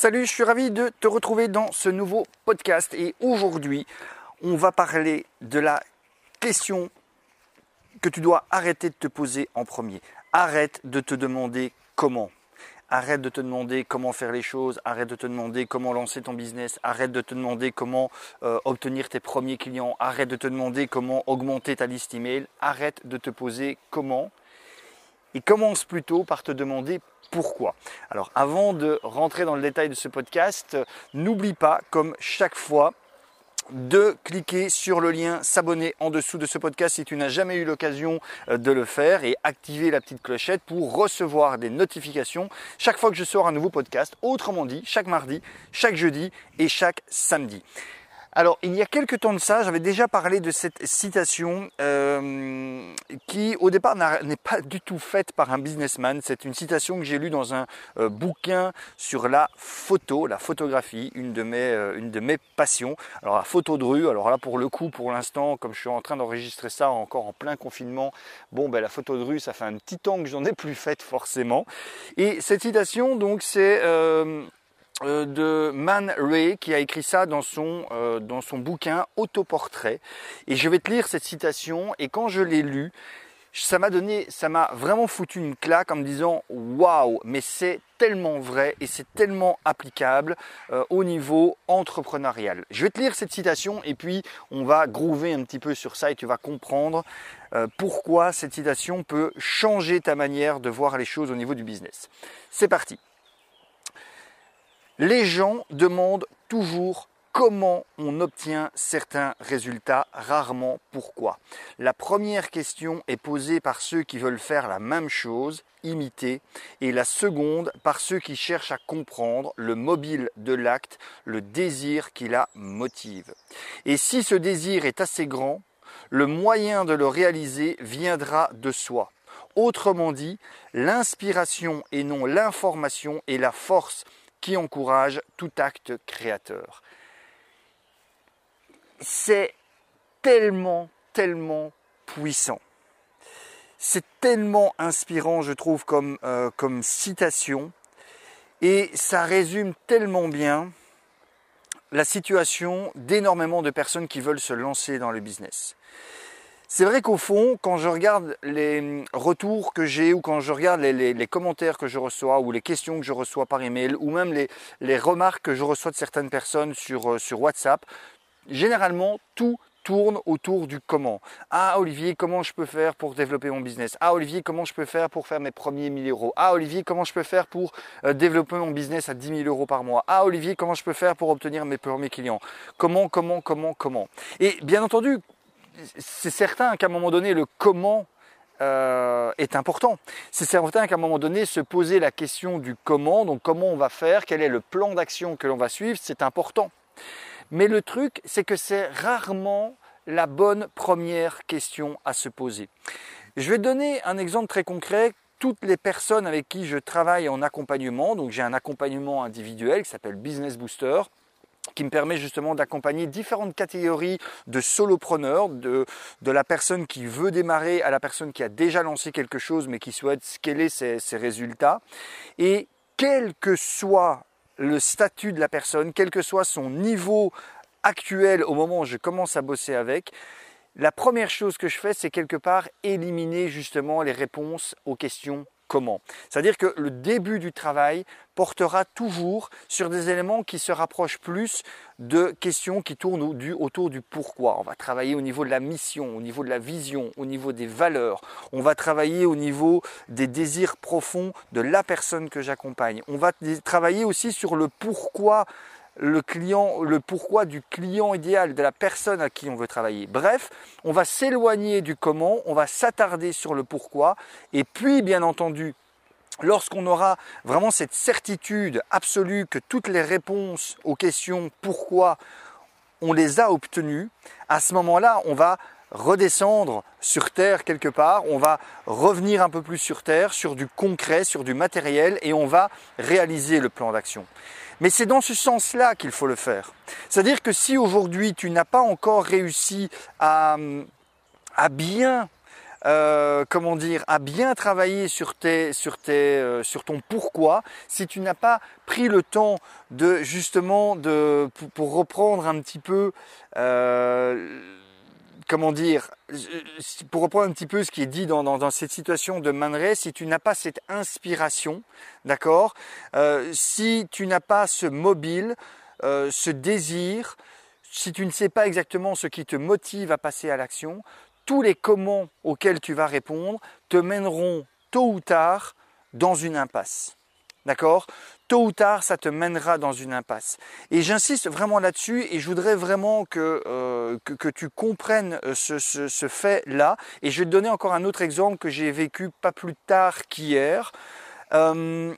Salut, je suis ravi de te retrouver dans ce nouveau podcast. Et aujourd'hui, on va parler de la question que tu dois arrêter de te poser en premier. Arrête de te demander comment. Arrête de te demander comment faire les choses, arrête de te demander comment lancer ton business, arrête de te demander comment euh, obtenir tes premiers clients, arrête de te demander comment augmenter ta liste email, arrête de te poser comment et commence plutôt par te demander pourquoi. Alors avant de rentrer dans le détail de ce podcast, n'oublie pas, comme chaque fois, de cliquer sur le lien s'abonner en dessous de ce podcast si tu n'as jamais eu l'occasion euh, de le faire et activer la petite clochette pour recevoir des notifications chaque fois que je sors un nouveau podcast, autrement dit chaque mardi, chaque jeudi et chaque samedi. Alors, il y a quelques temps de ça, j'avais déjà parlé de cette citation euh, qui, au départ, n'est pas du tout faite par un businessman. C'est une citation que j'ai lue dans un euh, bouquin sur la photo, la photographie, une de, mes, euh, une de mes passions. Alors, la photo de rue, alors là, pour le coup, pour l'instant, comme je suis en train d'enregistrer ça encore en plein confinement, bon, ben, la photo de rue, ça fait un petit temps que j'en ai plus faite forcément. Et cette citation, donc, c'est de Man Ray qui a écrit ça dans son, euh, dans son bouquin Autoportrait. Et je vais te lire cette citation et quand je l'ai lu, ça m'a donné, ça m'a vraiment foutu une claque en me disant waouh, mais c'est tellement vrai et c'est tellement applicable euh, au niveau entrepreneurial. Je vais te lire cette citation et puis on va groover un petit peu sur ça et tu vas comprendre pourquoi cette citation peut changer ta manière de voir les choses au niveau du business. C'est parti. Les gens demandent toujours comment on obtient certains résultats, rarement pourquoi. La première question est posée par ceux qui veulent faire la même chose, imiter, et la seconde par ceux qui cherchent à comprendre le mobile de l'acte, le désir qui la motive. Et si ce désir est assez grand, le moyen de le réaliser viendra de soi. Autrement dit, l'inspiration et non l'information est la force qui encourage tout acte créateur. C'est tellement, tellement puissant. C'est tellement inspirant, je trouve, comme, euh, comme citation. Et ça résume tellement bien la situation d'énormément de personnes qui veulent se lancer dans le business. C'est vrai qu'au fond, quand je regarde les retours que j'ai ou quand je regarde les, commentaires que je reçois ou les questions que je reçois par email ou même les, remarques que je reçois de certaines personnes sur, euh, sur WhatsApp, généralement tout tourne autour du comment. Ah Olivier, comment je peux faire pour développer mon business? Ah Olivier, comment je peux faire pour faire mes premiers 1000 euros? Ah Olivier, comment je peux faire pour euh, développer mon business à 10 000 euros par mois? Ah Olivier, comment je peux faire pour obtenir mes premiers clients? Comment, comment, comment, comment? Et bien entendu, c'est certain qu'à un moment donné, le comment euh, est important. C'est certain qu'à un moment donné, se poser la question du comment, donc comment on va faire, quel est le plan d'action que l'on va suivre, c'est important. Mais le truc, c'est que c'est rarement la bonne première question à se poser. Je vais donner un exemple très concret. Toutes les personnes avec qui je travaille en accompagnement, donc j'ai un accompagnement individuel qui s'appelle Business Booster, qui me permet justement d'accompagner différentes catégories de solopreneurs, de, la personne qui veut démarrer à la personne qui a déjà lancé quelque chose mais qui souhaite scaler ses, ses résultats. Et quel que soit le statut de la personne, quel que soit son niveau actuel au moment où je commence à bosser avec, la première chose que je fais, c'est quelque part éliminer justement les réponses aux questions C'est-à-dire que le début du travail portera toujours sur des éléments qui se rapprochent plus de questions qui tournent autour du pourquoi. On va travailler au niveau de la mission, au niveau de la vision, au niveau des valeurs. On va travailler au niveau des désirs profonds de la personne que j'accompagne. On va travailler aussi sur le pourquoi le client, le pourquoi du client idéal, de la personne à qui on veut travailler. Bref, on va s'éloigner du comment, on va s'attarder sur le pourquoi, et puis bien entendu, lorsqu'on aura vraiment cette certitude absolue que toutes les réponses aux questions pourquoi on les a obtenues, à ce moment-là, on va redescendre sur Terre quelque part, on va revenir un peu plus sur Terre, sur du concret, sur du matériel, et on va réaliser le plan d'action. Mais c'est dans ce sens-là qu'il faut le faire. C'est-à-dire que si aujourd'hui tu n'as pas encore réussi à, à bien euh, comment dire, à bien travailler sur, tes, sur, tes, euh, sur ton pourquoi, si tu n'as pas pris le temps de justement de, pour, reprendre un petit peu euh, comment dire, pour reprendre un petit peu ce qui est dit dans, cette situation de Man si tu n'as pas cette inspiration, d'accord, euh, si tu n'as pas ce mobile, euh, ce désir, si tu ne sais pas exactement ce qui te motive à passer à l'action, tous les comment auxquels tu vas répondre te mèneront tôt ou tard dans une impasse. D'accord? Tôt ou tard, ça te mènera dans une impasse. Et j'insiste vraiment là-dessus et je voudrais vraiment que, euh, que, tu comprennes euh, ce, fait-là. Et je vais te donner encore un autre exemple que j'ai vécu pas plus tard qu'hier. Euh,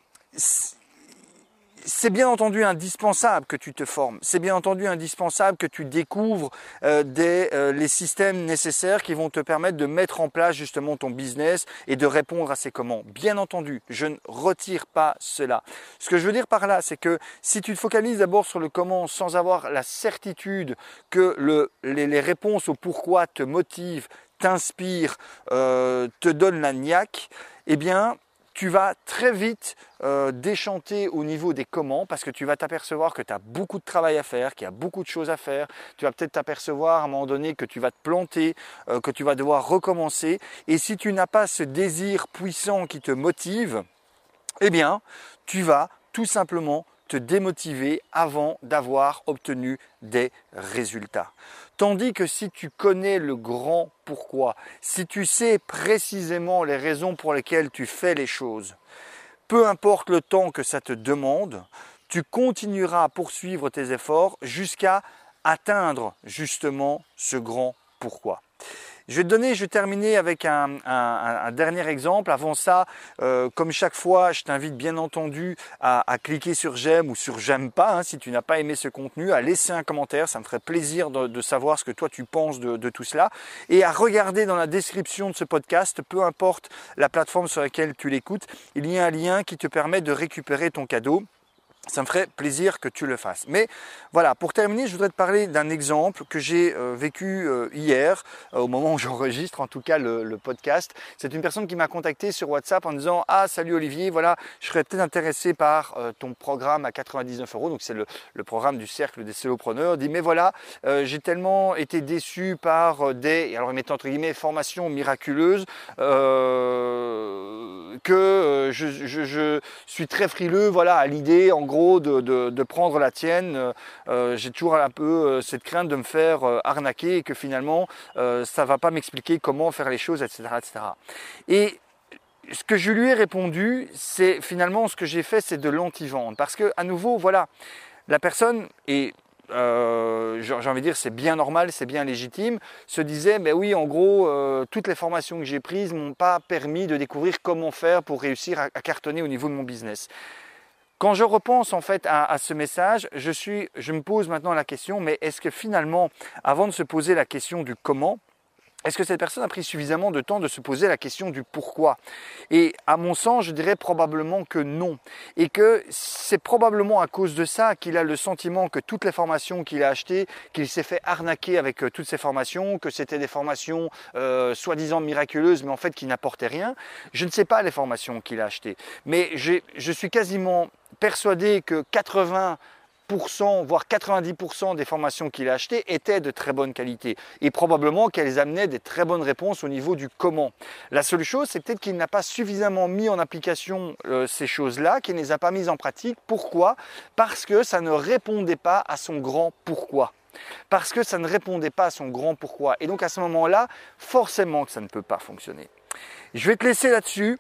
c'est bien entendu indispensable que tu te formes, c'est bien entendu indispensable que tu découvres euh, euh, les systèmes nécessaires qui vont te permettre de mettre en place justement ton business et de répondre à ces commandes. Bien entendu, je ne retire pas cela. Ce que je veux dire par là, c'est que si tu te focalises d'abord sur le comment sans avoir la certitude que les, réponses au pourquoi te motivent, t'inspirent, euh, te donnent la niaque, eh bien, tu vas très vite euh, déchanter au niveau des comment parce que tu vas t'apercevoir que tu as beaucoup de travail à faire, qu'il y a beaucoup de choses à faire. Tu vas peut-être t'apercevoir à un moment donné que tu vas te planter, euh, que tu vas devoir recommencer. Et si tu n'as pas ce désir puissant qui te motive, eh bien, tu vas tout simplement démotiver avant d'avoir obtenu des résultats. Tandis que si tu connais le grand pourquoi, si tu sais précisément les raisons pour lesquelles tu fais les choses, peu importe le temps que ça te demande, tu continueras à poursuivre tes efforts jusqu'à atteindre justement ce grand pourquoi. Je vais donner, je vais terminer avec un, dernier exemple. Avant ça, euh, comme chaque fois, je t'invite bien entendu à, cliquer sur j'aime ou sur j'aime pas hein, si tu n'as pas aimé ce contenu, à laisser un commentaire, ça me ferait plaisir de, savoir ce que toi tu penses de, tout cela, et à regarder dans la description de ce podcast, peu importe la plateforme sur laquelle tu l'écoutes, il y a un lien qui te permet de récupérer ton cadeau ça me ferait plaisir que tu le fasses. Mais voilà, pour terminer, je voudrais te parler d'un exemple que j'ai euh, vécu euh, hier, euh, au moment où j'enregistre en tout cas le, podcast. C'est une personne qui m'a contacté sur WhatsApp en disant Ah, salut Olivier, voilà, je serais peut-être intéressé par ton programme à 99 euros. Donc, c'est le, programme du cercle des solopreneurs. Dit Mais voilà, j'ai tellement été déçu par des, alors il entre guillemets, formations miraculeuses que je, je, suis très frileux voilà, à l'idée, en de, prendre la tienne. Euh, euh, j'ai toujours un peu euh, cette crainte de me faire arnaquer et que finalement ça va pas m'expliquer comment faire les choses, etc., etc. Et ce que je lui ai répondu, c'est finalement ce que j'ai fait, c'est de l'anti-vente. Parce que, à nouveau, voilà, la personne, et j'ai envie de dire c'est bien normal, c'est bien légitime, se disait, mais oui, en gros, toutes les formations que j'ai prises m'ont pas permis de découvrir comment faire pour réussir à, cartonner au niveau de mon business. Quand je repense en fait à, ce message, je, suis, je me pose maintenant la question, mais est-ce que finalement, avant de se poser la question du comment, est-ce que cette personne a pris suffisamment de temps de se poser la question du pourquoi? Et à mon sens, je dirais probablement que non. Et que c'est probablement à cause de ça qu'il a le sentiment que toutes les formations qu'il a achetées, qu'il s'est fait arnaquer avec euh, toutes ces formations, que c'était des formations euh, soi-disant miraculeuses, mais en fait qui n'apportaient rien. Je ne sais pas les formations qu'il a achetées. Mais je suis quasiment persuadé que 80 voire 90% des formations qu'il a achetées étaient de très bonne qualité et probablement qu'elles amenaient des très bonnes réponses au niveau du comment. La seule chose, c'est peut-être qu'il n'a pas suffisamment mis en application euh, ces choses-là, qu'il ne les a pas mises en pratique. Pourquoi? Parce que ça ne répondait pas à son grand pourquoi. Parce que ça ne répondait pas à son grand pourquoi. Et donc à ce moment-là, forcément que ça ne peut pas fonctionner. Je vais te laisser là-dessus.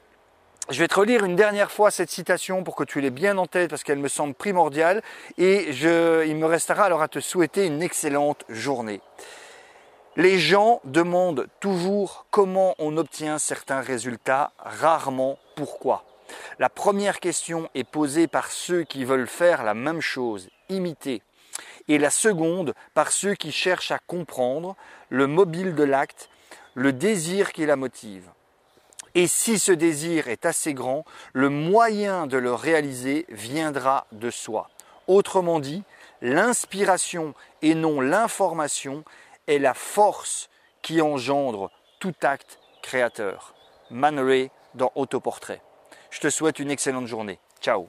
Je vais te relire une dernière fois cette citation pour que tu l'aies bien en tête parce qu'elle me semble primordiale et il me restera alors à te souhaiter une excellente journée. Les gens demandent toujours comment on obtient certains résultats, rarement pourquoi. La première question est posée par ceux qui veulent faire la même chose, imiter, et la seconde par ceux qui cherchent à comprendre le mobile de l'acte, le désir qui la motive. Et si ce désir est assez grand, le moyen de le réaliser viendra de soi. Autrement dit, l'inspiration et non l'information est la force qui engendre tout acte créateur. Man Ray dans Autoportrait. Je te souhaite une excellente journée. Ciao